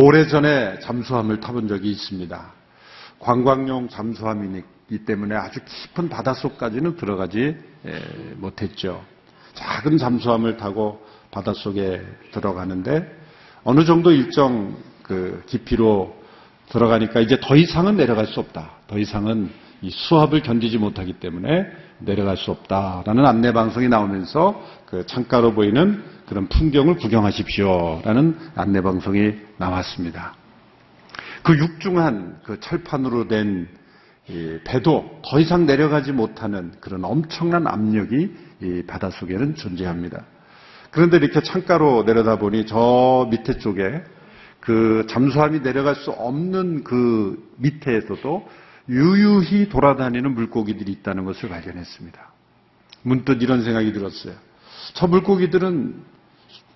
오래전에 잠수함을 타본 적이 있습니다. 관광용 잠수함이기 때문에 아주 깊은 바닷속까지는 들어가지 못했죠. 작은 잠수함을 타고 바닷속에 들어가는데 어느 정도 일정 그 깊이로 들어가니까 이제 더 이상은 내려갈 수 없다. 더 이상은 이 수압을 견디지 못하기 때문에 내려갈 수 없다라는 안내 방송이 나오면서 그 창가로 보이는 그런 풍경을 구경하십시오라는 안내 방송이 나왔습니다. 그 육중한 그 철판으로 된 배도 더 이상 내려가지 못하는 그런 엄청난 압력이 이 바닷속에는 존재합니다. 그런데 이렇게 창가로 내려다보니 저 밑에 쪽에 그 잠수함이 내려갈 수 없는 그 밑에서도 유유히 돌아다니는 물고기들이 있다는 것을 발견했습니다. 문득 이런 생각이 들었어요. 저 물고기들은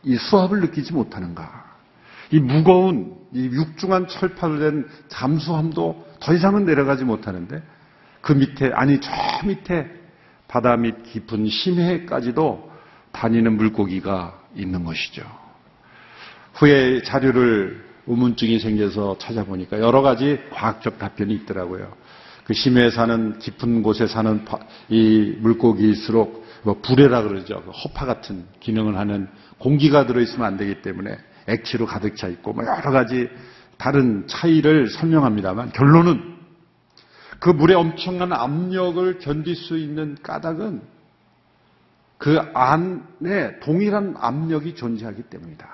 이 수압을 느끼지 못하는가? 이 무거운 이 육중한 철판을 된 잠수함도 더 이상은 내려가지 못하는데 그 밑에 아니 저 밑에 바다 밑 깊은 심해까지도 다니는 물고기가 있는 것이죠. 후에 자료를 우문증이 생겨서 찾아보니까 여러 가지 과학적 답변이 있더라고요. 그 심해에 사는 깊은 곳에 사는 이 물고기일수록 뭐 불에라 그러죠. 그 허파 같은 기능을 하는 공기가 들어있으면 안 되기 때문에 액체로 가득 차 있고 뭐 여러 가지 다른 차이를 설명합니다만 결론은 그 물의 엄청난 압력을 견딜 수 있는 까닭은 그 안에 동일한 압력이 존재하기 때문이다.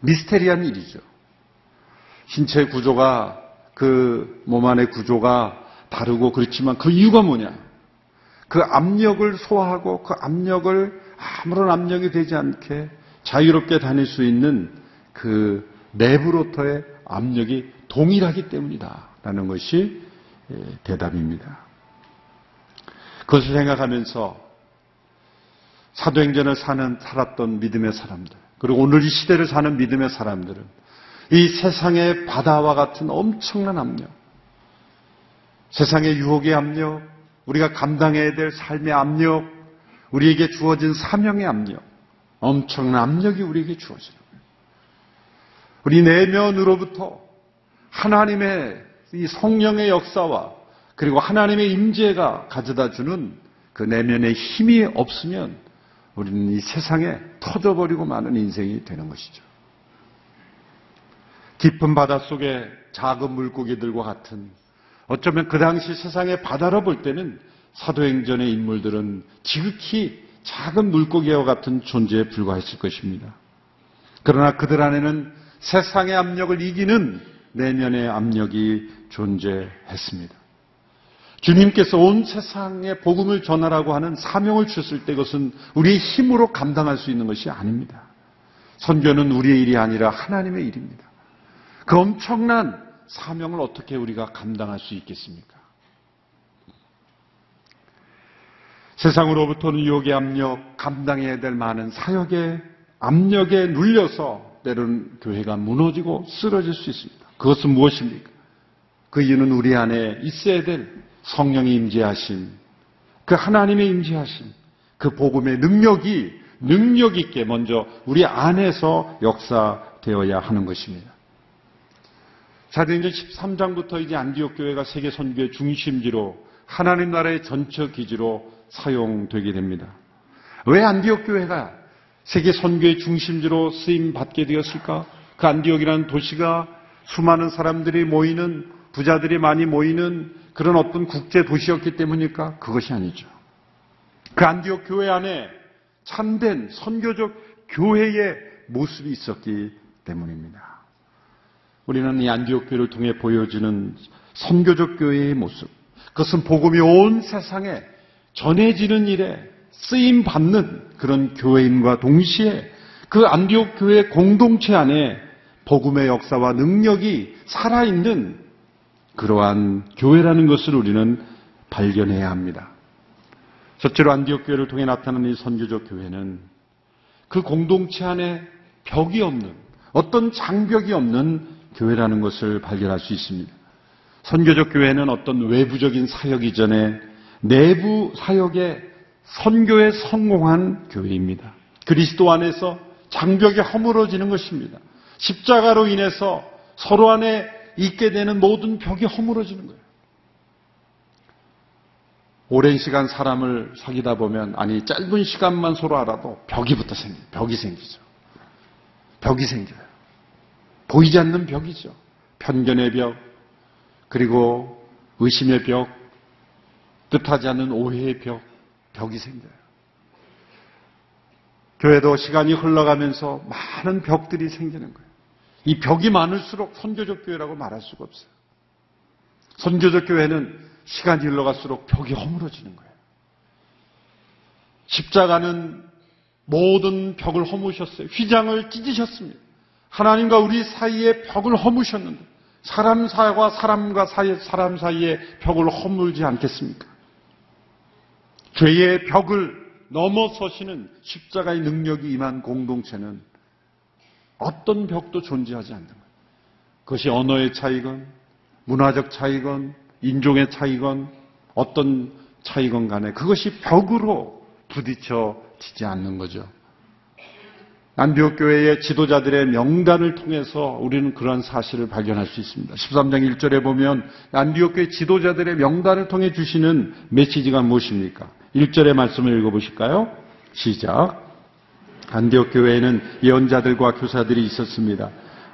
미스테리한 일이죠. 신체 구조가 그 몸 안의 구조가 다르고 그렇지만 그 이유가 뭐냐? 그 압력을 소화하고 그 압력을 아무런 압력이 되지 않게 자유롭게 다닐 수 있는 그 내부로부터의 압력이 동일하기 때문이다. 라는 것이 예, 대답입니다. 그것을 생각하면서 사도행전을 사는, 살았던 믿음의 사람들, 그리고 오늘 이 시대를 사는 믿음의 사람들은 이 세상의 바다와 같은 엄청난 압력, 세상의 유혹의 압력, 우리가 감당해야 될 삶의 압력, 우리에게 주어진 사명의 압력, 엄청난 압력이 우리에게 주어지는 거예요. 우리 내면으로부터 하나님의 이 성령의 역사와 그리고 하나님의 임재가 가져다 주는 그 내면의 힘이 없으면 우리는 이 세상에 터져버리고 마는 인생이 되는 것이죠. 깊은 바다 속에 작은 물고기들과 같은 어쩌면 그 당시 세상의 바다로 볼 때는 사도행전의 인물들은 지극히 작은 물고기와 같은 존재에 불과했을 것입니다. 그러나 그들 안에는 세상의 압력을 이기는 내면의 압력이 존재했습니다. 주님께서 온 세상에 복음을 전하라고 하는 사명을 주셨을 때 그것은 우리의 힘으로 감당할 수 있는 것이 아닙니다. 선교는 우리의 일이 아니라 하나님의 일입니다. 그 엄청난 사명을 어떻게 우리가 감당할 수 있겠습니까? 세상으로부터는 유혹의 압력, 감당해야 될 많은 사역의 압력에 눌려서 때로는 교회가 무너지고 쓰러질 수 있습니다. 그것은 무엇입니까? 그 이유는 우리 안에 있어야 될 성령의 임재하심, 그 하나님의 임재하심, 그 복음의 능력이 능력 있게 먼저 우리 안에서 역사되어야 하는 것입니다. 사도행전 13장부터 이제 안디옥 교회가 세계 선교의 중심지로 하나님 나라의 전처 기지로 사용되게 됩니다. 왜 안디옥 교회가 세계 선교의 중심지로 쓰임 받게 되었을까? 그 안디옥이라는 도시가 수많은 사람들이 모이는 부자들이 많이 모이는 그런 어떤 국제 도시였기 때문일까? 그것이 아니죠. 그 안디옥 교회 안에 참된 선교적 교회의 모습이 있었기 때문입니다. 우리는 이 안디옥 교회를 통해 보여지는 선교적 교회의 모습, 그것은 복음이 온 세상에 전해지는 일에 쓰임 받는 그런 교회인과 동시에 그 안디옥 교회 공동체 안에 복음의 역사와 능력이 살아있는 그러한 교회라는 것을 우리는 발견해야 합니다. 첫째로 안디옥 교회를 통해 나타나는 이 선교적 교회는 그 공동체 안에 벽이 없는 어떤 장벽이 없는 교회라는 것을 발견할 수 있습니다. 선교적 교회는 어떤 외부적인 사역 이전에 내부 사역의 선교에 성공한 교회입니다. 그리스도 안에서 장벽이 허물어지는 것입니다. 십자가로 인해서 서로 안에 있게 되는 모든 벽이 허물어지는 거예요. 오랜 시간 사람을 사귀다 보면 아니 짧은 시간만 서로 알아도 벽이부터 생기 벽이 생기죠. 벽이 생겨요. 보이지 않는 벽이죠. 편견의 벽, 그리고 의심의 벽, 뜻하지 않는 오해의 벽, 벽이 생겨요. 교회도 시간이 흘러가면서 많은 벽들이 생기는 거예요. 이 벽이 많을수록 선교적 교회라고 말할 수가 없어요. 선교적 교회는 시간이 흘러갈수록 벽이 허물어지는 거예요. 십자가는 모든 벽을 허무셨어요. 휘장을 찢으셨습니다. 하나님과 우리 사이에 벽을 허무셨는데 사람 사이와 사람과 사이 사람 사이에 벽을 허물지 않겠습니까? 죄의 벽을 넘어서시는 십자가의 능력이 임한 공동체는 어떤 벽도 존재하지 않는 거예요. 그것이 언어의 차이건, 문화적 차이건, 인종의 차이건, 어떤 차이건 간에 그것이 벽으로 부딪혀지지 않는 거죠. 안디옥 교회의 지도자들의 명단을 통해서 우리는 그런 사실을 발견할 수 있습니다. 13장 1절에 보면 안디옥 교회 지도자들의 명단을 통해 주시는 메시지가 무엇입니까? 1절의 말씀을 읽어보실까요? 시작. 안디옥 교회에는 예언자들과 교사들이 있었습니다.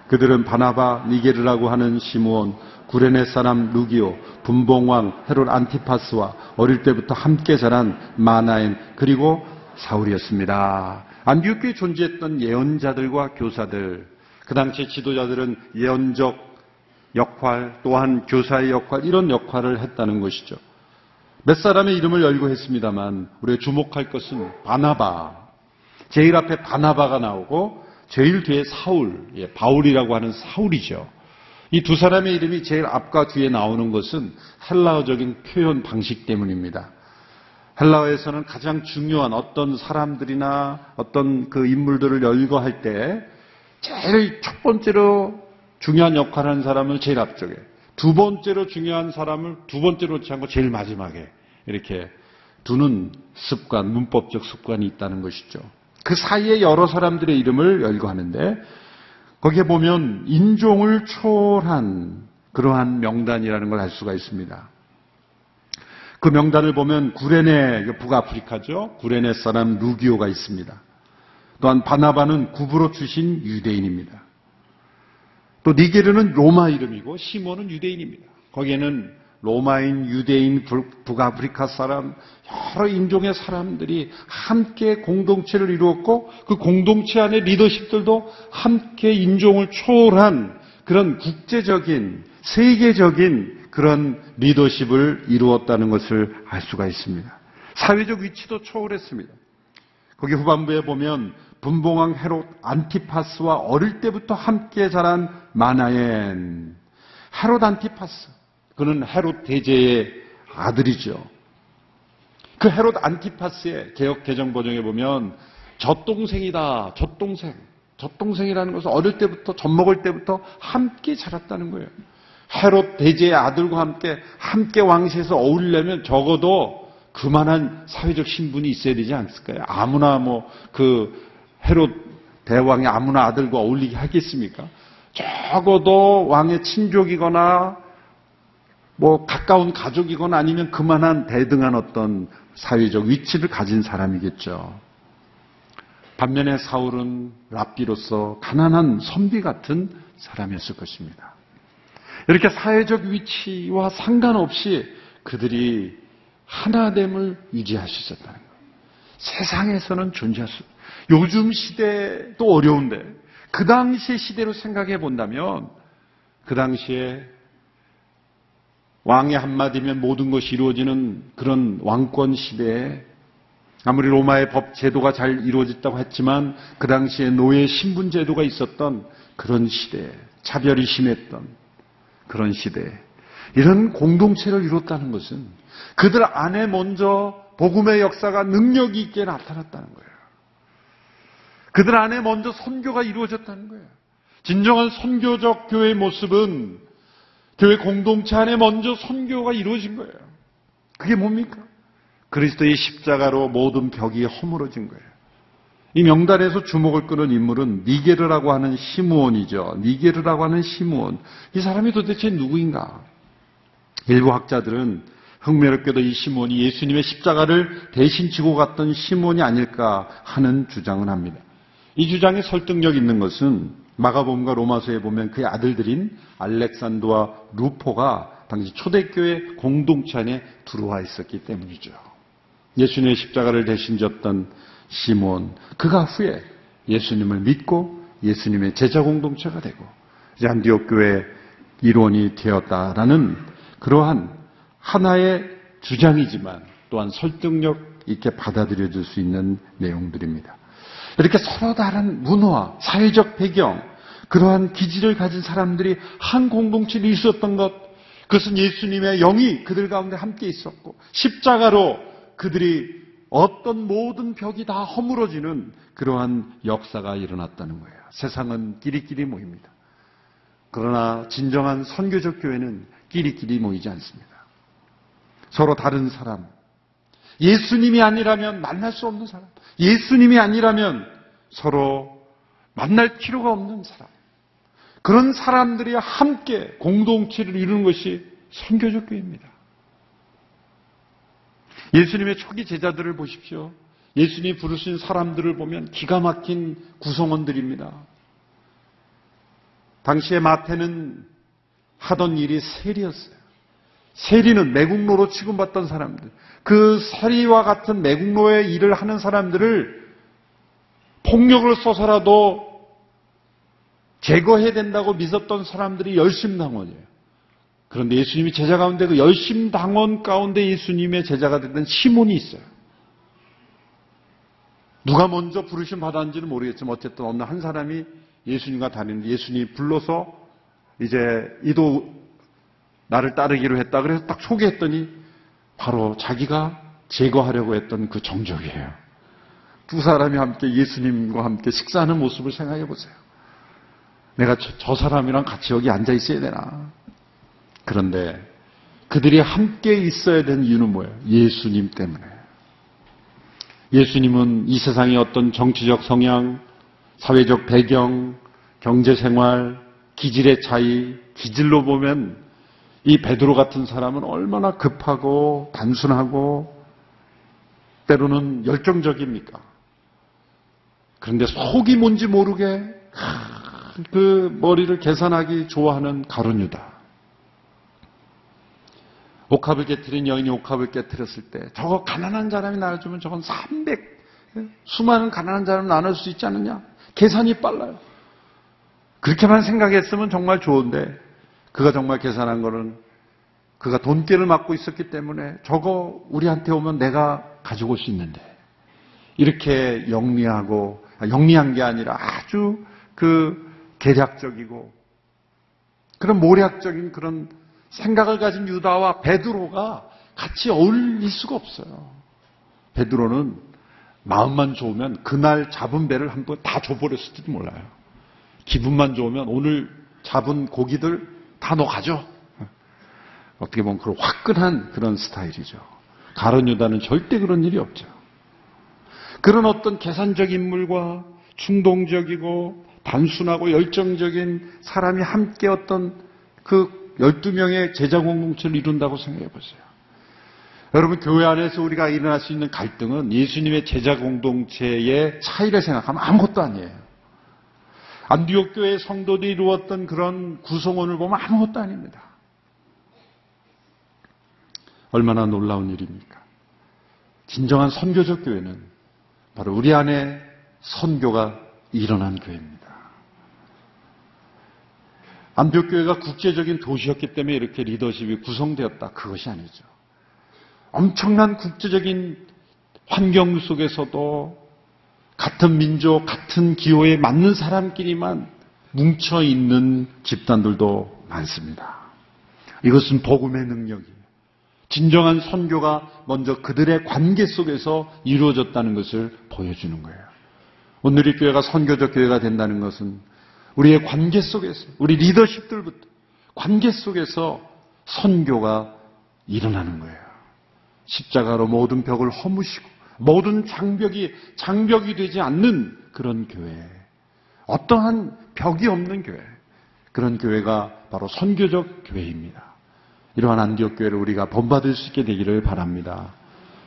그들은 바나바, 니게르라고 하는 시므온, 구레네 사람 루기오, 분봉왕 헤롯 안티파스와 어릴 때부터 함께 자란 마나엔 그리고 사울이었습니다. 안디옥 교회에 존재했던 예언자들과 교사들, 그 당시 지도자들은 예언적 역할 또한 교사의 역할 이런 역할을 했다는 것이죠. 몇 사람의 이름을 열고 했습니다만 우리가 주목할 것은 바나바. 제일 앞에 바나바가 나오고 제일 뒤에 사울, 예, 바울이라고 하는 사울이죠. 이 두 사람의 이름이 제일 앞과 뒤에 나오는 것은 헬라어적인 표현 방식 때문입니다. 헬라어에서는 가장 중요한 어떤 사람들이나 어떤 그 인물들을 열거할 때 제일 첫 번째로 중요한 역할을 하는 사람을 제일 앞쪽에 두 번째로 중요한 사람을 두 번째로 놓지 않고 제일 마지막에 이렇게 두는 습관, 문법적 습관이 있다는 것이죠. 그 사이에 여러 사람들의 이름을 열거하는데 거기에 보면 인종을 초월한 그러한 명단이라는 걸 알 수가 있습니다. 그 명단을 보면 구레네, 북아프리카죠. 구레네 사람 루기오가 있습니다. 또한 바나바는 구브로 출신 유대인입니다. 또 니게르는 로마 이름이고 시몬은 유대인입니다. 거기에는 로마인, 유대인, 북아프리카 사람, 여러 인종의 사람들이 함께 공동체를 이루었고 그 공동체 안에 리더십들도 함께 인종을 초월한 그런 국제적인, 세계적인 그런 리더십을 이루었다는 것을 알 수가 있습니다. 사회적 위치도 초월했습니다. 거기 후반부에 보면 분봉왕 헤롯 안티파스와 어릴 때부터 함께 자란 마나엔 헤롯 안티파스 그는 헤롯 대제의 아들이죠. 그 헤롯 안티파스의 개혁 개정 버전에 보면 젖동생이다. 젖동생. 젖동생이라는 것은 어릴 때부터 젖 먹을 때부터 함께 자랐다는 거예요. 헤롯 대제의 아들과 함께 함께 왕실에서 어울리려면 적어도 그만한 사회적 신분이 있어야 되지 않을까요? 아무나 뭐 그 헤롯 대왕의 아무나 아들과 어울리게 하겠습니까? 적어도 왕의 친족이거나 뭐 가까운 가족이거나 아니면 그만한 대등한 어떤 사회적 위치를 가진 사람이겠죠. 반면에 사울은 랍비로서 가난한 선비 같은 사람이었을 것입니다. 이렇게 사회적 위치와 상관없이 그들이 하나됨을 유지하셨다는 거예요. 세상에서는 존재할 수, 요즘 시대도 어려운데, 그 당시의 시대로 생각해 본다면, 그 당시에 왕의 한마디면 모든 것이 이루어지는 그런 왕권 시대에 아무리 로마의 법 제도가 잘 이루어졌다고 했지만 그 당시에 노예 신분 제도가 있었던 그런 시대에 차별이 심했던 그런 시대에 이런 공동체를 이뤘다는 것은 그들 안에 먼저 복음의 역사가 능력이 있게 나타났다는 거예요. 그들 안에 먼저 선교가 이루어졌다는 거예요. 진정한 선교적 교회의 모습은 교회 공동체 안에 먼저 선교가 이루어진 거예요. 그게 뭡니까? 그리스도의 십자가로 모든 벽이 허물어진 거예요. 이 명단에서 주목을 끄는 인물은 니게르라고 하는 시므온이죠. 니게르라고 하는 시므온. 이 사람이 도대체 누구인가? 일부 학자들은 흥미롭게도 이 시몬이 예수님의 십자가를 대신 지고 갔던 시몬이 아닐까 하는 주장을 합니다. 이 주장에 설득력 있는 것은 마가복음과 로마서에 보면 그의 아들들인 알렉산드와 루포가 당시 초대교회 공동체 안에 들어와 있었기 때문이죠. 예수님의 십자가를 대신 졌던 시몬, 그가 후에 예수님을 믿고 예수님의 제자 공동체가 되고 이제 안디옥 교회 일원이 되었다라는 그러한 하나의 주장이지만 또한 설득력 있게 받아들여질 수 있는 내용들입니다. 이렇게 서로 다른 문화, 사회적 배경, 그러한 기질을 가진 사람들이 한 공동체를 있었던 것, 그것은 예수님의 영이 그들 가운데 함께 있었고, 십자가로 그들이 어떤 모든 벽이 다 허물어지는 그러한 역사가 일어났다는 거예요. 세상은 끼리끼리 모입니다. 그러나 진정한 선교적 교회는 끼리끼리 모이지 않습니다. 서로 다른 사람. 예수님이 아니라면 만날 수 없는 사람. 예수님이 아니라면 서로 만날 필요가 없는 사람. 그런 사람들이 함께 공동체를 이루는 것이 선교적 교회입니다. 예수님의 초기 제자들을 보십시오. 예수님이 부르신 사람들을 보면 기가 막힌 구성원들입니다. 당시에 마태는 하던 일이 세리였어요. 세리는 매국노로 취급받던 사람들, 그 세리와 같은 매국노의 일을 하는 사람들을 폭력을 써서라도 제거해야 된다고 믿었던 사람들이 열심당원이에요. 그런데 예수님이 제자 가운데 그 열심 당원 가운데 예수님의 제자가 됐던 시몬이 있어요. 누가 먼저 부르심 받았는지는 모르겠지만 어쨌든 어느 한 사람이 예수님과 다니는데 예수님이 불러서 이제 이도 나를 따르기로 했다. 그래서 딱 소개했더니 바로 자기가 제거하려고 했던 그 정적이에요. 두 사람이 함께 예수님과 함께 식사하는 모습을 생각해 보세요. 내가 저, 저 사람이랑 같이 여기 앉아 있어야 되나? 그런데 그들이 함께 있어야 되는 이유는 뭐예요? 예수님 때문에. 예수님은 이 세상의 어떤 정치적 성향, 사회적 배경, 경제 생활, 기질의 차이, 기질로 보면 이 베드로 같은 사람은 얼마나 급하고 단순하고 때로는 열정적입니까? 그런데 속이 뭔지 모르게 그 머리를 계산하기 좋아하는 가론유다. 옥합을 깨뜨린 여인이 옥합을 깨뜨렸을 때 저거 가난한 사람이 나눠주면 저건 300 수많은 가난한 사람 나눌 수 있지 않느냐? 계산이 빨라요. 그렇게만 생각했으면 정말 좋은데 그가 정말 계산한 거는 그가 돈깨를 맡고 있었기 때문에 저거 우리한테 오면 내가 가지고 올 수 있는데 이렇게 영리하고 아, 영리한 게 아니라 아주 그 계략적이고 그런 모략적인 그런 생각을 가진 유다와 베드로가 같이 어울릴 수가 없어요. 베드로는 마음만 좋으면 그날 잡은 배를 한번 다 줘버렸을지도 몰라요. 기분만 좋으면 오늘 잡은 고기들 다너 가져. 어떻게 보면 그런 화끈한 그런 스타일이죠. 가론 유다는 절대 그런 일이 없죠. 그런 어떤 계산적 인물과 충동적이고 단순하고 열정적인 사람이 함께 어떤 그 12명의 제자 공동체를 이룬다고 생각해 보세요. 여러분, 교회 안에서 우리가 일어날 수 있는 갈등은 예수님의 제자 공동체의 차이를 생각하면 아무것도 아니에요. 안디옥 교회 성도들이 이루었던 그런 구성원을 보면 아무것도 아닙니다. 얼마나 놀라운 일입니까? 진정한 선교적 교회는 바로 우리 안에 선교가 일어난 교회입니다. 안벽교회가 국제적인 도시였기 때문에 이렇게 리더십이 구성되었다. 그것이 아니죠. 엄청난 국제적인 환경 속에서도 같은 민족, 같은 기호에 맞는 사람끼리만 뭉쳐 있는 집단들도 많습니다. 이것은 복음의 능력이에요. 진정한 선교가 먼저 그들의 관계 속에서 이루어졌다는 것을 보여주는 거예요. 오늘 이 교회가 선교적 교회가 된다는 것은 우리의 관계 속에서, 우리 리더십들부터 관계 속에서 선교가 일어나는 거예요. 십자가로 모든 벽을 허무시고 모든 장벽이 장벽이 되지 않는 그런 교회. 어떠한 벽이 없는 교회. 그런 교회가 바로 선교적 교회입니다. 이러한 안디옥 교회를 우리가 본받을 수 있게 되기를 바랍니다.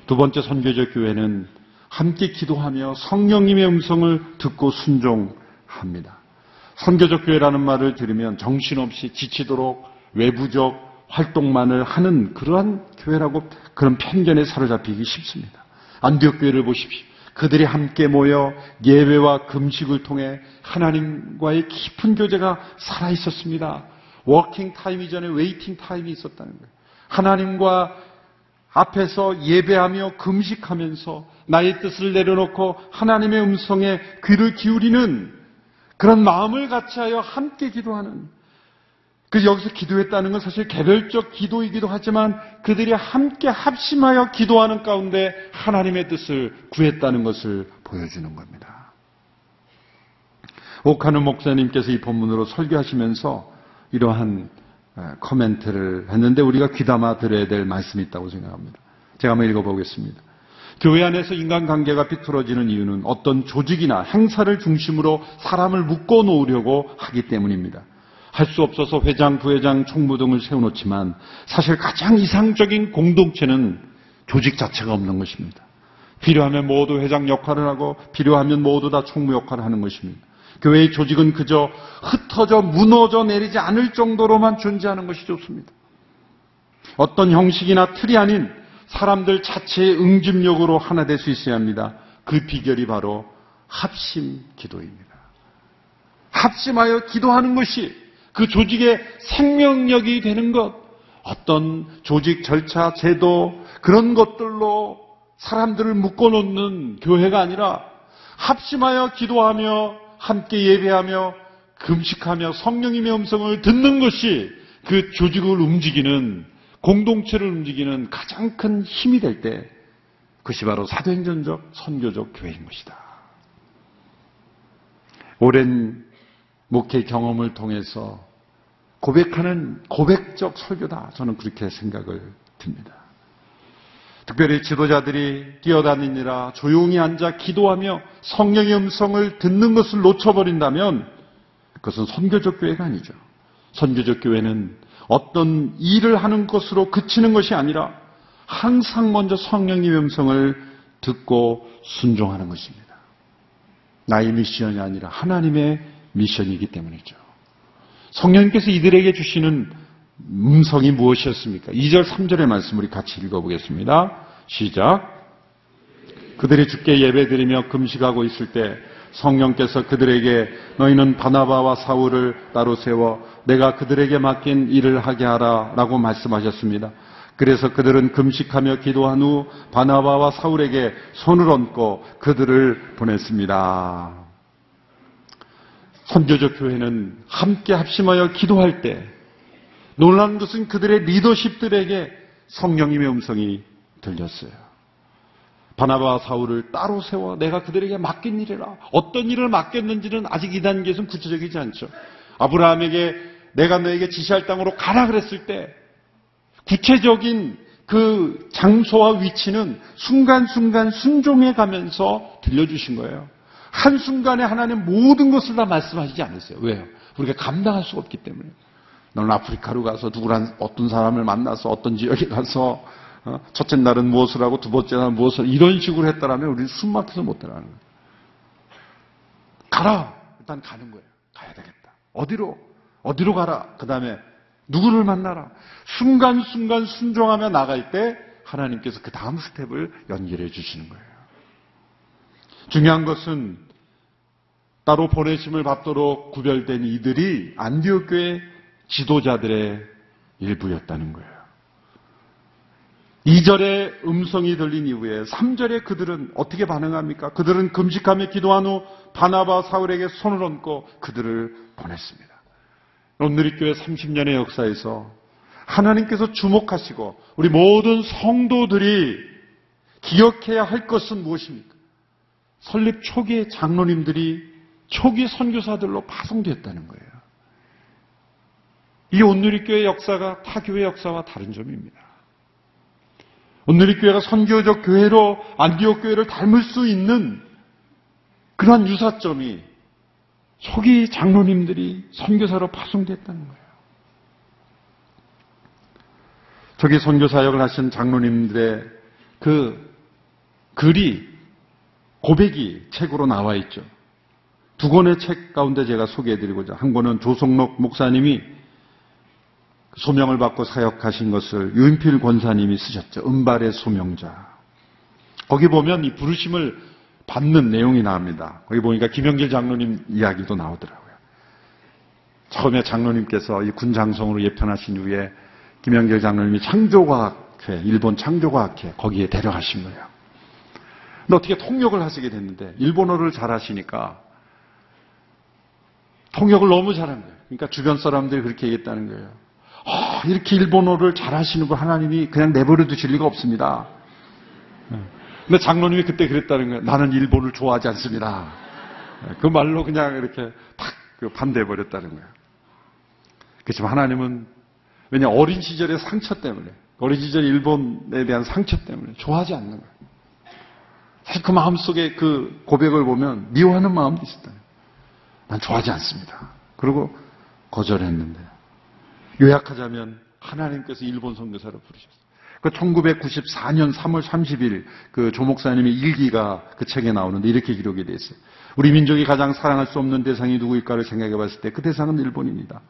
두 번째 선교적 교회는 함께 기도하며 성령님의 음성을 듣고 순종합니다. 선교적 교회라는 말을 들으면 정신없이 지치도록 외부적 활동만을 하는 그러한 교회라고 그런 편견에 사로잡히기 쉽습니다. 안디옥 교회를 보십시오. 그들이 함께 모여 예배와 금식을 통해 하나님과의 깊은 교제가 살아 있었습니다. working time 이전에 waiting time이 있었다는 거예요. 하나님과 앞에서 예배하며 금식하면서 나의 뜻을 내려놓고 하나님의 음성에 귀를 기울이는 그런 마음을 같이 하여 함께 기도하는 그 여기서 기도했다는 건 사실 개별적 기도이기도 하지만 그들이 함께 합심하여 기도하는 가운데 하나님의 뜻을 구했다는 것을 보여주는 겁니다. 오카누 목사님께서 이 본문으로 설교하시면서 이러한 코멘트를 했는데 우리가 귀담아 들어야 될 말씀이 있다고 생각합니다. 제가 한번 읽어보겠습니다. 교회 안에서 인간관계가 비틀어지는 이유는 어떤 조직이나 행사를 중심으로 사람을 묶어 놓으려고 하기 때문입니다. 할 수 없어서 회장, 부회장, 총무 등을 세워놓지만 사실 가장 이상적인 공동체는 조직 자체가 없는 것입니다. 필요하면 모두 회장 역할을 하고 필요하면 모두 다 총무 역할을 하는 것입니다. 교회의 조직은 그저 흩어져 무너져 내리지 않을 정도로만 존재하는 것이 좋습니다. 어떤 형식이나 틀이 아닌 사람들 자체의 응집력으로 하나 될 수 있어야 합니다. 그 비결이 바로 합심 기도입니다. 합심하여 기도하는 것이 그 조직의 생명력이 되는 것, 어떤 조직 절차, 제도, 그런 것들로 사람들을 묶어놓는 교회가 아니라 합심하여 기도하며 함께 예배하며 금식하며 성령님의 음성을 듣는 것이 그 조직을 움직이는 공동체를 움직이는 가장 큰 힘이 될 때 그것이 바로 사도행전적 선교적 교회인 것이다. 오랜 목회 경험을 통해서 고백하는 고백적 설교다. 저는 그렇게 생각을 듭니다. 특별히 지도자들이 뛰어다니느라 조용히 앉아 기도하며 성령의 음성을 듣는 것을 놓쳐버린다면 그것은 선교적 교회가 아니죠. 선교적 교회는 어떤 일을 하는 것으로 그치는 것이 아니라 항상 먼저 성령님의 음성을 듣고 순종하는 것입니다. 나의 미션이 아니라 하나님의 미션이기 때문이죠. 성령님께서 이들에게 주시는 음성이 무엇이었습니까? 2절, 3절의 말씀 우리 같이 읽어보겠습니다. 시작. 그들이 주께 예배드리며 금식하고 있을 때 성령께서 그들에게 너희는 바나바와 사울을 따로 세워 내가 그들에게 맡긴 일을 하게 하라 라고 말씀하셨습니다. 그래서 그들은 금식하며 기도한 후 바나바와 사울에게 손을 얹고 그들을 보냈습니다. 선교적 교회는 함께 합심하여 기도할 때 놀라운 것은 그들의 리더십들에게 성령님의 음성이 들렸어요. 바나바와 사울을 따로 세워 내가 그들에게 맡긴 일이라. 어떤 일을 맡겼는지는 아직 이 단계에서는 구체적이지 않죠. 아브라함에게 내가 너에게 지시할 땅으로 가라 그랬을 때 구체적인 그 장소와 위치는 순간순간 순종해 가면서 들려주신 거예요. 한순간에 하나님 모든 것을 다 말씀하시지 않으세요. 왜요? 우리가 감당할 수가 없기 때문에. 너는 아프리카로 가서 누구란 어떤 사람을 만나서 어떤 지역에 가서 어? 첫째 날은 무엇을 하고 두 번째 날은 무엇을 이런 식으로 했다라면 우리 숨 막혀서 못 들어가는 거예요. 가라. 일단 가는 거예요. 가야 되겠다. 어디로? 어디로 가라. 그 다음에 누구를 만나라. 순간순간 순종하며 나갈 때 하나님께서 그 다음 스텝을 연결해 주시는 거예요. 중요한 것은 따로 보내심을 받도록 구별된 이들이 안디옥 교회 지도자들의 일부였다는 거예요. 2절에 음성이 들린 이후에 3절에 그들은 어떻게 반응합니까? 그들은 금식하며 기도한 후 바나바 사울에게 손을 얹고 그들을 보냈습니다. 롯누리교회 30년의 역사에서 하나님께서 주목하시고 우리 모든 성도들이 기억해야 할 것은 무엇입니까? 설립 초기의 장로님들이 초기 선교사들로 파송됐다는 거예요. 이 온누리교회 역사가 타 교회 역사와 다른 점입니다. 오늘의 교회가 선교적 교회로 안디옥 교회를 닮을 수 있는 그러한 유사점이 초기 장로님들이 선교사로 파송됐다는 거예요. 초기 선교 사역을 하신 장로님들의 그 글이 고백이 책으로 나와 있죠. 두 권의 책 가운데 제가 소개해드리고자 한 권은 조성록 목사님이 소명을 받고 사역하신 것을 유인필 권사님이 쓰셨죠. 은발의 소명자. 거기 보면 이 부르심을 받는 내용이 나옵니다. 거기 보니까 김영길 장로님 이야기도 나오더라고요. 처음에 장로님께서 이 군 장성으로 예편하신 후에 김영길 장로님이 창조과학회, 일본 창조과학회 거기에 데려가신 거예요. 근데 어떻게 통역을 하시게 됐는데 일본어를 잘하시니까 통역을 너무 잘한 거예요. 그러니까 주변 사람들이 그렇게 얘기했다는 거예요. 아, 이렇게 일본어를 잘하시는 분 하나님이 그냥 내버려 두실 리가 없습니다. 근데 장로님이 그때 그랬다는 거예요. 나는 일본을 좋아하지 않습니다. 그 말로 그냥 이렇게 탁그 반대해 버렸다는 거예요. 그렇지만 하나님은 왜냐 어린 시절의 상처 때문에 어린 시절 일본에 대한 상처 때문에 좋아하지 않는 거예요. 사실 그 마음 속에 그 고백을 보면 미워하는 마음도 있었다. 난 좋아하지 않습니다. 그리고 거절했는데 요약하자면 하나님께서 일본 선교사를 부르셨어요. 그 1994년 3월 30일 그 조목사님의 일기가 그 책에 나오는데 이렇게 기록이 되어 있어요. 우리 민족이 가장 사랑할 수 없는 대상이 누구일까를 생각해 봤을 때 그 대상은 일본입니다.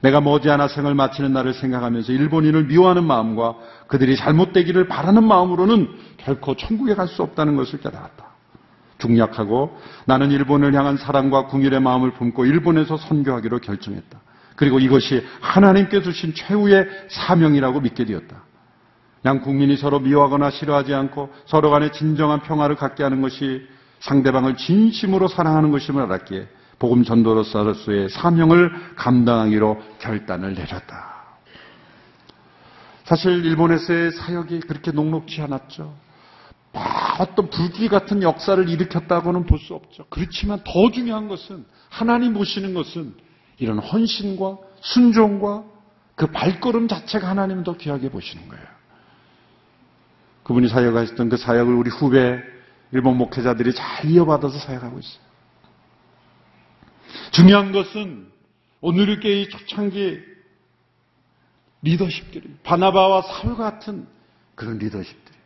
내가 머지않아 생을 마치는 날을 생각하면서 일본인을 미워하는 마음과 그들이 잘못되기를 바라는 마음으로는 결코 천국에 갈 수 없다는 것을 깨달았다. 중약하고 나는 일본을 향한 사랑과 궁일의 마음을 품고 일본에서 선교하기로 결정했다. 그리고 이것이 하나님께 주신 최후의 사명이라고 믿게 되었다. 양 국민이 서로 미워하거나 싫어하지 않고 서로 간에 진정한 평화를 갖게 하는 것이 상대방을 진심으로 사랑하는 것임을 알았기에 복음 전도로서의 사명을 감당하기로 결단을 내렸다. 사실 일본에서의 사역이 그렇게 녹록지 않았죠. 어떤 불길 같은 역사를 일으켰다고는 볼 수 없죠. 그렇지만 더 중요한 것은 하나님 보시는 것은 이런 헌신과 순종과 그 발걸음 자체가 하나님은 더 귀하게 보시는 거예요. 그분이 사역하셨던 그 사역을 우리 후배 일본 목회자들이 잘 이어받아서 사역하고 있어요. 중요한 것은 오늘의 교회의 초창기 리더십들이 바나바와 사울 같은 그런 리더십들이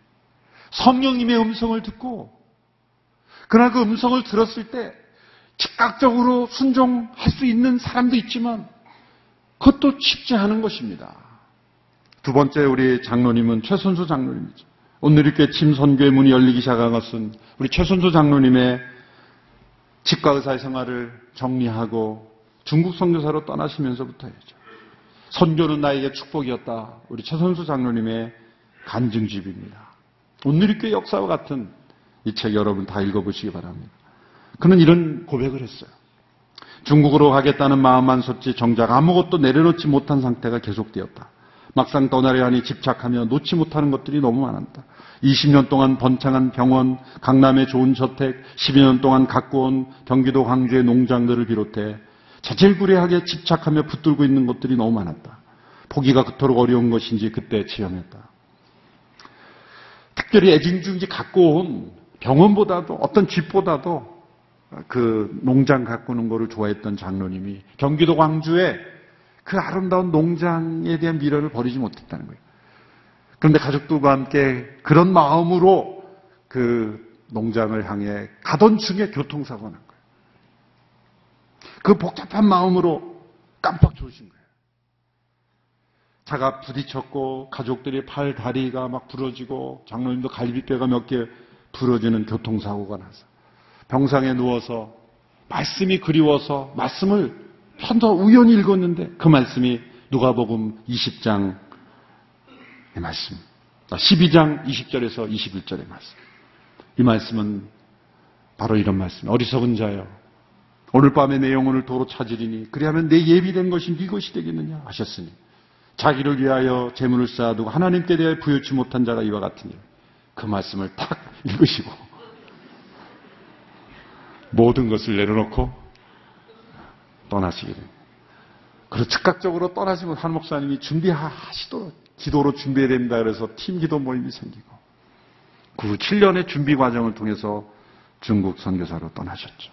성령님의 음성을 듣고 그러나 그 음성을 들었을 때 즉각적으로 순종할 수 있는 사람도 있지만 그것도 쉽지 않은 것입니다. 두 번째 우리 장로님은 최선수 장로님이죠. 오늘 이렇게 침선교의 문이 열리기 시작한 것은 우리 최선수 장로님의 치과 의사의 생활을 정리하고 중국 선교사로 떠나시면서부터였죠. 선교는 나에게 축복이었다. 우리 최선수 장로님의 간증집입니다. 오늘의 역사와 같은 이 책 여러분 다 읽어보시기 바랍니다. 그는 이런 고백을 했어요. 중국으로 가겠다는 마음만 섰지 정작 아무것도 내려놓지 못한 상태가 계속되었다. 막상 떠나려 하니 집착하며 놓지 못하는 것들이 너무 많았다. 20년 동안 번창한 병원, 강남의 좋은 저택, 12년 동안 가꾸온 경기도 광주의 농장들을 비롯해 자질구레하게 집착하며 붙들고 있는 것들이 너무 많았다. 포기가 그토록 어려운 것인지 그때 지형했다. 특별히 애징중지 갖고 온 병원보다도 어떤 집보다도 그 농장 가꾸는 거를 좋아했던 장로님이 경기도 광주에 그 아름다운 농장에 대한 미련을 버리지 못했다는 거예요. 그런데 가족들과 함께 그런 마음으로 그 농장을 향해 가던 중에 교통사고가 난 거예요. 그 복잡한 마음으로 깜빡 졸으신 거예요. 차가 부딪혔고 가족들이 팔 다리가 막 부러지고 장로님도 갈비뼈가 몇 개 부러지는 교통사고가 나서 병상에 누워서 말씀이 그리워서 말씀을 편도 우연히 읽었는데 그 말씀이 누가복음 20장 의 말씀. 12장 20절에서 21절의 말씀. 이 말씀은 바로 이런 말씀. 어리석은 자여. 오늘 밤에 내 영혼을 도로 찾으리니 그리하면 내 예비된 것이 네 것이 되겠느냐 하셨으니 자기를 위하여 재물을 쌓아두고 하나님께 대하여 부여치 못한 자가 이와 같으니 그 말씀을 탁 읽으시고 모든 것을 내려놓고 떠나시게 됩니다. 그리고 즉각적으로 떠나시면 한 목사님이 준비하시도록 기도로 준비해야 된다 그래서 팀 기도 모임이 생기고 그 7년의 준비 과정을 통해서 중국 선교사로 떠나셨죠.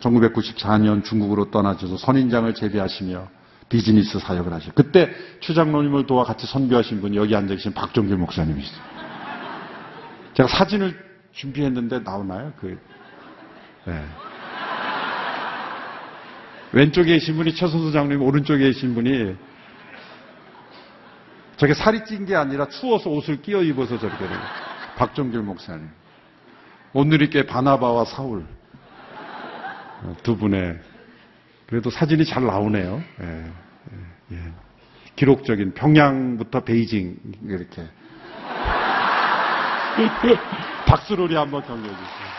1994년 중국으로 떠나셔서 선인장을 재배하시며 비즈니스 사역을 하셔. 그때 추장로님을 도와 같이 선교하신 분이 여기 앉아 계신 박종길 목사님이시죠. 제가 사진을 준비했는데 나오나요? 그, 네. 왼쪽에 계신 분이 최선수 장로님, 오른쪽에 계신 분이 저게 살이 찐 게 아니라 추워서 옷을 끼어 입어서 저렇게. 박종길 목사님. 오늘이께 바나바와 사울 어, 두 분의 그래도 사진이 잘 나오네요. 예, 예, 예. 기록적인 평양부터 베이징 이렇게 박수로리 한번 경례해 주세요.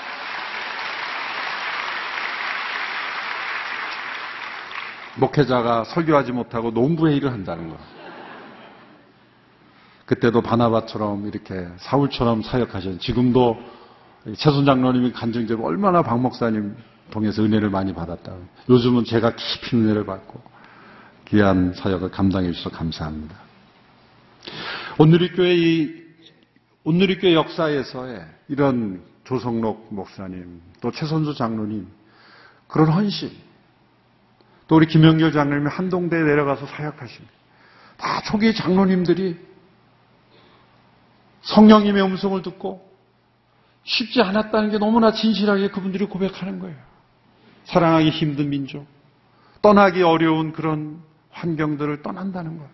목회자가 설교하지 못하고 농부회의를 한다는 거. 그때도 바나바처럼 이렇게 사울처럼 사역하셨 지금도 최순 장로님이 간증적으로 얼마나 박 목사님 통해서 은혜를 많이 받았다. 요즘은 제가 깊이 은혜를 받고 귀한 사역을 감당해 주셔서 감사합니다. 오늘의 교회 이 오늘의 교회 역사에서의 이런 조성록 목사님 또 최선수 장로님 그런 헌신 또 우리 김영결 장로님이 한동대에 내려가서 사역하십니다. 다 초기 장로님들이 성령님의 음성을 듣고 쉽지 않았다는 게 너무나 진실하게 그분들이 고백하는 거예요. 사랑하기 힘든 민족, 떠나기 어려운 그런 환경들을 떠난다는 것.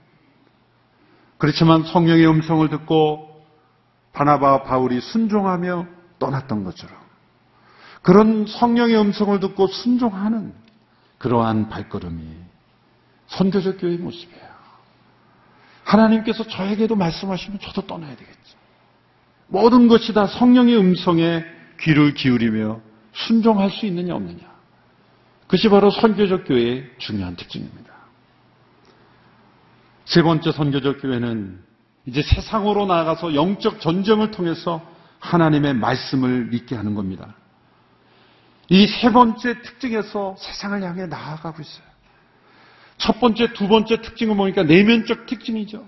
그렇지만 성령의 음성을 듣고 바나바와 바울이 순종하며 떠났던 것처럼 그런 성령의 음성을 듣고 순종하는 그러한 발걸음이 선교적 교회의 모습이에요. 하나님께서 저에게도 말씀하시면 저도 떠나야 되겠죠. 모든 것이 다 성령의 음성에 귀를 기울이며 순종할 수 있느냐 없느냐. 그것이 바로 선교적 교회의 중요한 특징입니다. 세 번째 선교적 교회는 이제 세상으로 나아가서 영적 전쟁을 통해서 하나님의 말씀을 믿게 하는 겁니다. 이 세 번째 특징에서 세상을 향해 나아가고 있어요. 첫 번째, 두 번째 특징은 뭐니까 내면적 특징이죠.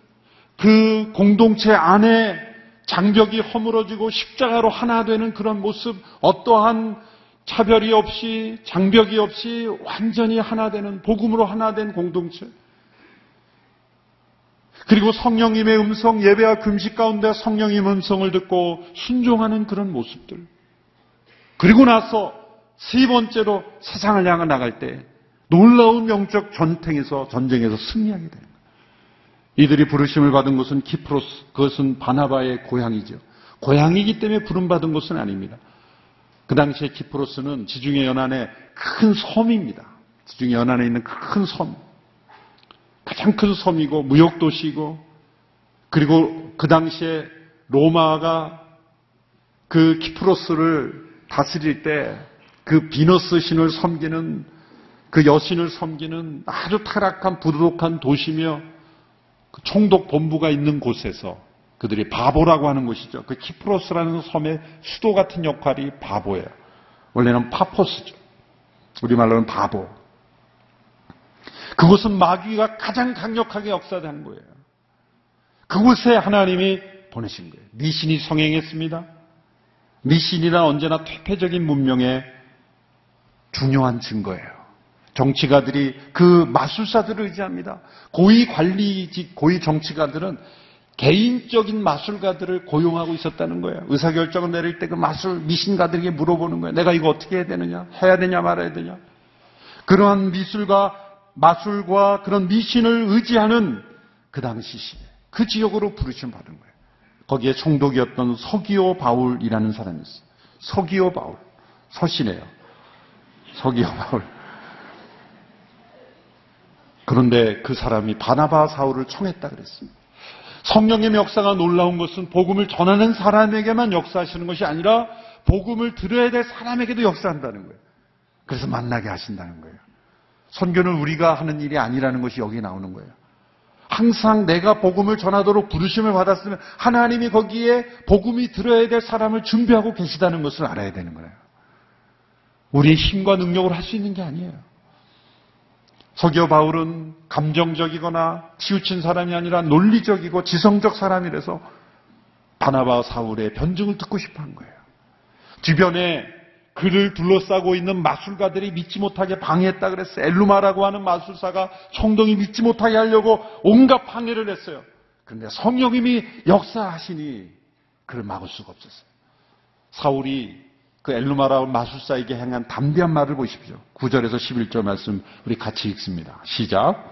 그 공동체 안에 장벽이 허물어지고 십자가로 하나 되는 그런 모습, 어떠한 차별이 없이 장벽이 없이 완전히 하나 되는 복음으로 하나 된 공동체. 그리고 성령님의 음성, 예배와 금식 가운데 성령님 음성을 듣고 순종하는 그런 모습들. 그리고 나서 세 번째로 세상을 향해 나갈 때 놀라운 영적 전쟁에서 전쟁에서 승리하게 됩니다. 이들이 부르심을 받은 곳은 키프로스, 그것은 바나바의 고향이죠. 고향이기 때문에 부름받은 곳은 아닙니다. 그 당시에 키프로스는 지중해 연안의 큰 섬입니다. 지중해 연안에 있는 큰 섬. 가장 큰 섬이고 무역도시이고 그리고 그 당시에 로마가 그 키프로스를 다스릴 때 그 비너스 신을 섬기는 그 여신을 섬기는 아주 타락한 부도덕한 도시며 그 총독 본부가 있는 곳에서 그들이 바보라고 하는 곳이죠. 그 키프로스라는 섬의 수도 같은 역할이 바보예요. 원래는 파포스죠. 우리말로는 바보. 그곳은 마귀가 가장 강력하게 역사되는 거예요. 그곳에 하나님이 보내신 거예요. 미신이 성행했습니다. 미신이란 언제나 퇴폐적인 문명의 중요한 증거예요. 정치가들이 그 마술사들을 의지합니다. 고위 관리직, 고위 정치가들은 개인적인 마술가들을 고용하고 있었다는 거예요. 의사결정을 내릴 때 그 마술 미신가들에게 물어보는 거예요. 내가 이거 어떻게 해야 되느냐? 해야 되냐 말아야 되냐? 그러한 미술과 마술과 그런 미신을 의지하는 그 당시 시대, 그 지역으로 부르심 받은 거예요. 거기에 총독이었던 서기오 바울이라는 사람이 있어요. 서기오 바울. 서시네요. 서기오 바울. 그런데 그 사람이 바나바 사울을 청했다 그랬습니다. 성령의 역사가 놀라운 것은 복음을 전하는 사람에게만 역사하시는 것이 아니라 복음을 들어야 될 사람에게도 역사한다는 거예요. 그래서 만나게 하신다는 거예요. 선교는 우리가 하는 일이 아니라는 것이 여기 나오는 거예요. 항상 내가 복음을 전하도록 부르심을 받았으면 하나님이 거기에 복음이 들어야 될 사람을 준비하고 계시다는 것을 알아야 되는 거예요. 우리의 힘과 능력으로 할 수 있는 게 아니에요. 서기오 바울은 감정적이거나 치우친 사람이 아니라 논리적이고 지성적 사람이라서 바나바 사울의 변증을 듣고 싶어 한 거예요. 주변에 그를 둘러싸고 있는 마술가들이 믿지 못하게 방해했다 그랬어요. 엘루마라고 하는 마술사가 청동이 믿지 못하게 하려고 온갖 방해를 했어요. 그런데 성령님이 역사하시니 그를 막을 수가 없었어요. 사울이 그 엘루마라고 마술사에게 행한 담대한 말을 보십시오. 9절에서 11절 말씀 우리 같이 읽습니다. 시작.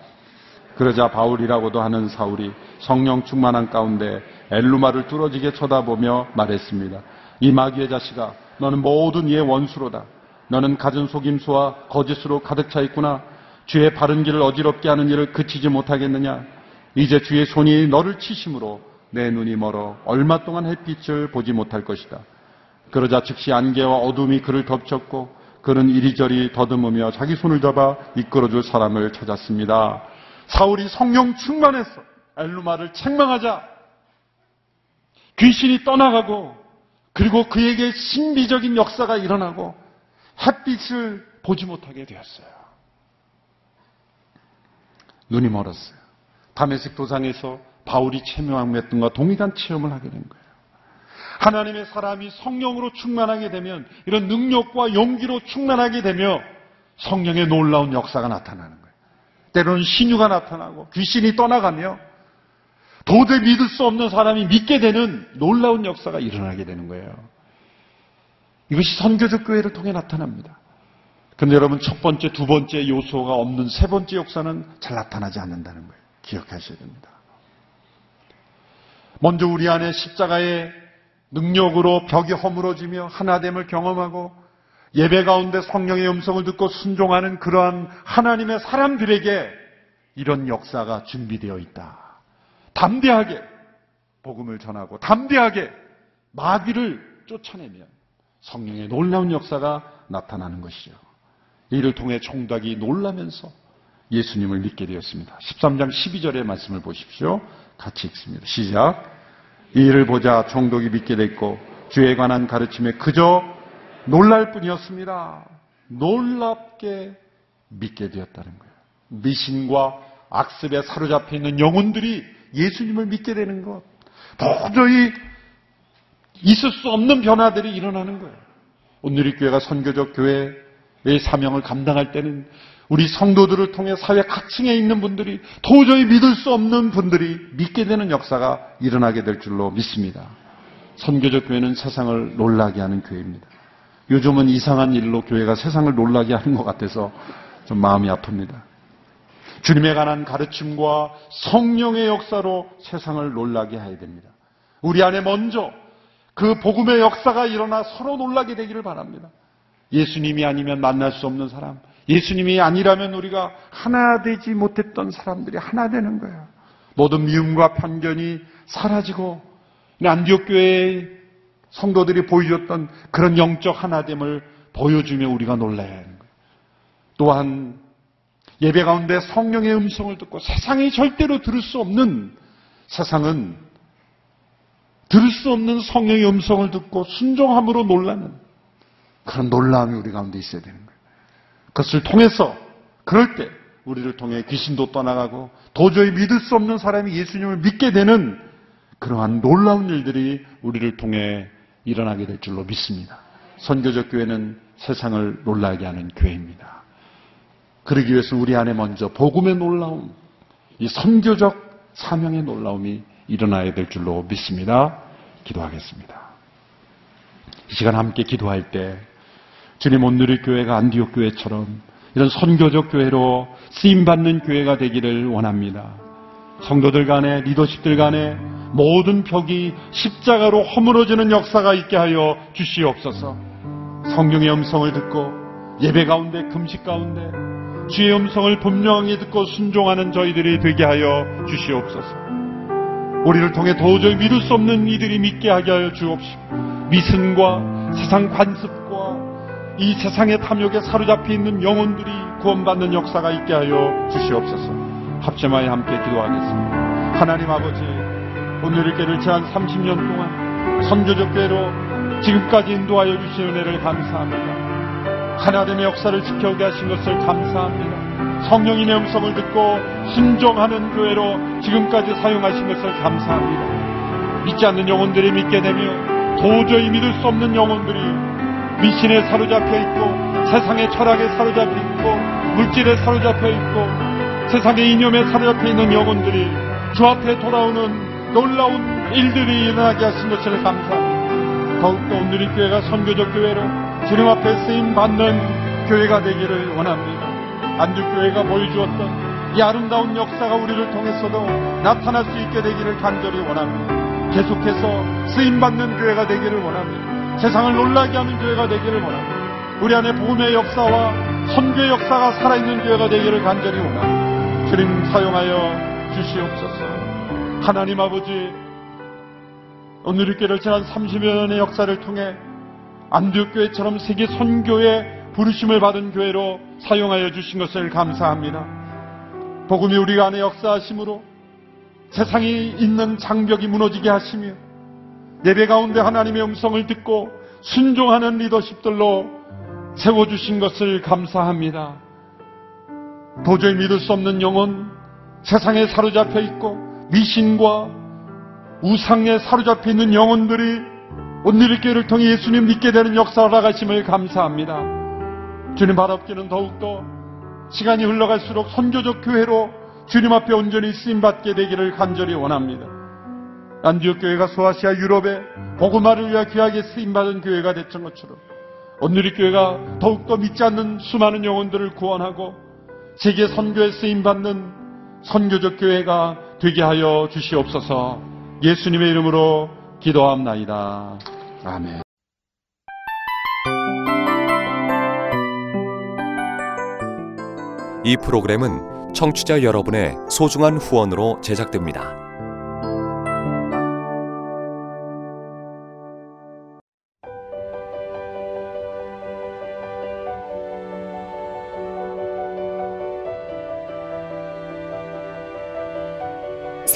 그러자 바울이라고도 하는 사울이 성령 충만한 가운데 엘루마를 뚫어지게 쳐다보며 말했습니다. 이 마귀의 자식아, 너는 모든 이의 원수로다. 너는 가진 속임수와 거짓으로 가득 차 있구나. 주의 바른 길을 어지럽게 하는 일을 그치지 못하겠느냐. 이제 주의 손이 너를 치심으로 내 눈이 멀어 얼마 동안 햇빛을 보지 못할 것이다. 그러자 즉시 안개와 어둠이 그를 덮쳤고 그는 이리저리 더듬으며 자기 손을 잡아 이끌어줄 사람을 찾았습니다. 사울이 성령 충만했어. 엘루마를 책망하자 귀신이 떠나가고 그리고 그에게 신비적인 역사가 일어나고 햇빛을 보지 못하게 되었어요. 눈이 멀었어요. 다메섹 도상에서 바울이 체명했던 것과 동일한 체험을 하게 된 거예요. 하나님의 사람이 성령으로 충만하게 되면 이런 능력과 용기로 충만하게 되며 성령의 놀라운 역사가 나타나는 거예요. 때로는 신유가 나타나고 귀신이 떠나가며 도저히 믿을 수 없는 사람이 믿게 되는 놀라운 역사가 일어나게 되는 거예요. 이것이 선교적 교회를 통해 나타납니다. 그런데 여러분 첫 번째, 두 번째 요소가 없는 세 번째 역사는 잘 나타나지 않는다는 거예요. 기억하셔야 됩니다. 먼저 우리 안에 십자가의 능력으로 벽이 허물어지며 하나됨을 경험하고 예배 가운데 성령의 음성을 듣고 순종하는 그러한 하나님의 사람들에게 이런 역사가 준비되어 있다. 담대하게 복음을 전하고 담대하게 마귀를 쫓아내면 성령의 놀라운 역사가 나타나는 것이죠. 이를 통해 총닭이 놀라면서 예수님을 믿게 되었습니다. 13장 12절의 말씀을 보십시오. 같이 읽습니다. 시작. 이 일을 보자 총독이 믿게 됐고 주에 관한 가르침에 그저 놀랄 뿐이었습니다. 놀랍게 믿게 되었다는 거예요. 미신과 악습에 사로잡혀 있는 영혼들이 예수님을 믿게 되는 것. 도저히 있을 수 없는 변화들이 일어나는 거예요. 오늘의 교회가 선교적 교회 의 사명을 감당할 때는 우리 성도들을 통해 사회 각층에 있는 분들이 도저히 믿을 수 없는 분들이 믿게 되는 역사가 일어나게 될 줄로 믿습니다. 선교적 교회는 세상을 놀라게 하는 교회입니다. 요즘은 이상한 일로 교회가 세상을 놀라게 하는 것 같아서 좀 마음이 아픕니다. 주님에 관한 가르침과 성령의 역사로 세상을 놀라게 해야 됩니다. 우리 안에 먼저 그 복음의 역사가 일어나 서로 놀라게 되기를 바랍니다. 예수님이 아니면 만날 수 없는 사람, 예수님이 아니라면 우리가 하나 되지 못했던 사람들이 하나 되는 거예요. 모든 미움과 편견이 사라지고 안디옥 교회의 성도들이 보여줬던 그런 영적 하나됨을 보여주며 우리가 놀라야 하는 거예요. 또한 예배 가운데 성령의 음성을 듣고 세상이 절대로 들을 수 없는 세상은 들을 수 없는 성령의 음성을 듣고 순종함으로 놀라는 그런 놀라움이 우리 가운데 있어야 되는 거예요. 그것을 통해서 그럴 때 우리를 통해 귀신도 떠나가고 도저히 믿을 수 없는 사람이 예수님을 믿게 되는 그러한 놀라운 일들이 우리를 통해 일어나게 될 줄로 믿습니다. 선교적 교회는 세상을 놀라게 하는 교회입니다. 그러기 위해서 우리 안에 먼저 복음의 놀라움, 이 선교적 사명의 놀라움이 일어나야 될 줄로 믿습니다. 기도하겠습니다. 이 시간 함께 기도할 때 주님 오늘 의 교회가 안디옥 교회처럼 이런 선교적 교회로 쓰임 받는 교회가 되기를 원합니다. 성도들 간에 리더십들 간에 모든 벽이 십자가로 허물어지는 역사가 있게 하여 주시옵소서. 성령의 음성을 듣고 예배 가운데 금식 가운데 주의 음성을 분명히 듣고 순종하는 저희들이 되게 하여 주시옵소서. 우리를 통해 도저히 믿을 수 없는 이들이 믿게 하게 하여 주옵시고 미신과 세상 관습과 이 세상의 탐욕에 사로잡혀 있는 영혼들이 구원받는 역사가 있게 하여 주시옵소서. 합심하여 함께 기도하겠습니다. 하나님 아버지, 오늘의 교회를 지난 30년 동안 선교적 교회로 지금까지 인도하여 주신 은혜를 감사합니다. 하나님의 역사를 지켜오게 하신 것을 감사합니다. 성령님의 음성을 듣고 순종하는 교회로 지금까지 사용하신 것을 감사합니다. 믿지 않는 영혼들이 믿게 되며 도저히 믿을 수 없는 영혼들이 미신에 사로잡혀 있고 세상의 철학에 사로잡혀 있고 물질에 사로잡혀 있고 세상의 이념에 사로잡혀 있는 영혼들이 주 앞에 돌아오는 놀라운 일들이 일어나게 하신 것을 감사합니다. 더욱더 오늘의 교회가 선교적 교회로 주님 앞에 쓰임 받는 교회가 되기를 원합니다. 안주교회가 보여주었던 이 아름다운 역사가 우리를 통해서도 나타날 수 있게 되기를 간절히 원합니다. 계속해서 쓰임받는 교회가 되기를 원합니다. 세상을 놀라게 하는 교회가 되기를 원합니다. 우리 안에 복음의 역사와 선교의 역사가 살아있는 교회가 되기를 간절히 원합니다. 주님 사용하여 주시옵소서. 하나님 아버지, 오늘 교회를 지난 30여 년의 역사를 통해 안디옥 교회처럼 세계 선교의 부르심을 받은 교회로 사용하여 주신 것을 감사합니다. 복음이 우리 안에 역사하심으로 세상이 있는 장벽이 무너지게 하시며 예배 가운데 하나님의 음성을 듣고 순종하는 리더십들로 세워주신 것을 감사합니다. 도저히 믿을 수 없는 영혼, 세상에 사로잡혀 있고 미신과 우상에 사로잡혀 있는 영혼들이 오늘의 교회를 통해 예수님 믿게 되는 역사를 나가심을 감사합니다. 주님 바랍기는 더욱더 시간이 흘러갈수록 선교적 교회로 주님 앞에 온전히 쓰임받게 되기를 간절히 원합니다. 안디옥 교회가 소아시아 유럽에 복음화를 위하 귀하게 쓰임받은 교회가 됐던 것처럼 오늘의 교회가 더욱더 믿지 않는 수많은 영혼들을 구원하고 세계 선교에 쓰임받는 선교적 교회가 되게 하여 주시옵소서 예수님의 이름으로 기도합나이다. 아멘. 이 프로그램은 청취자 여러분의 소중한 후원으로 제작됩니다.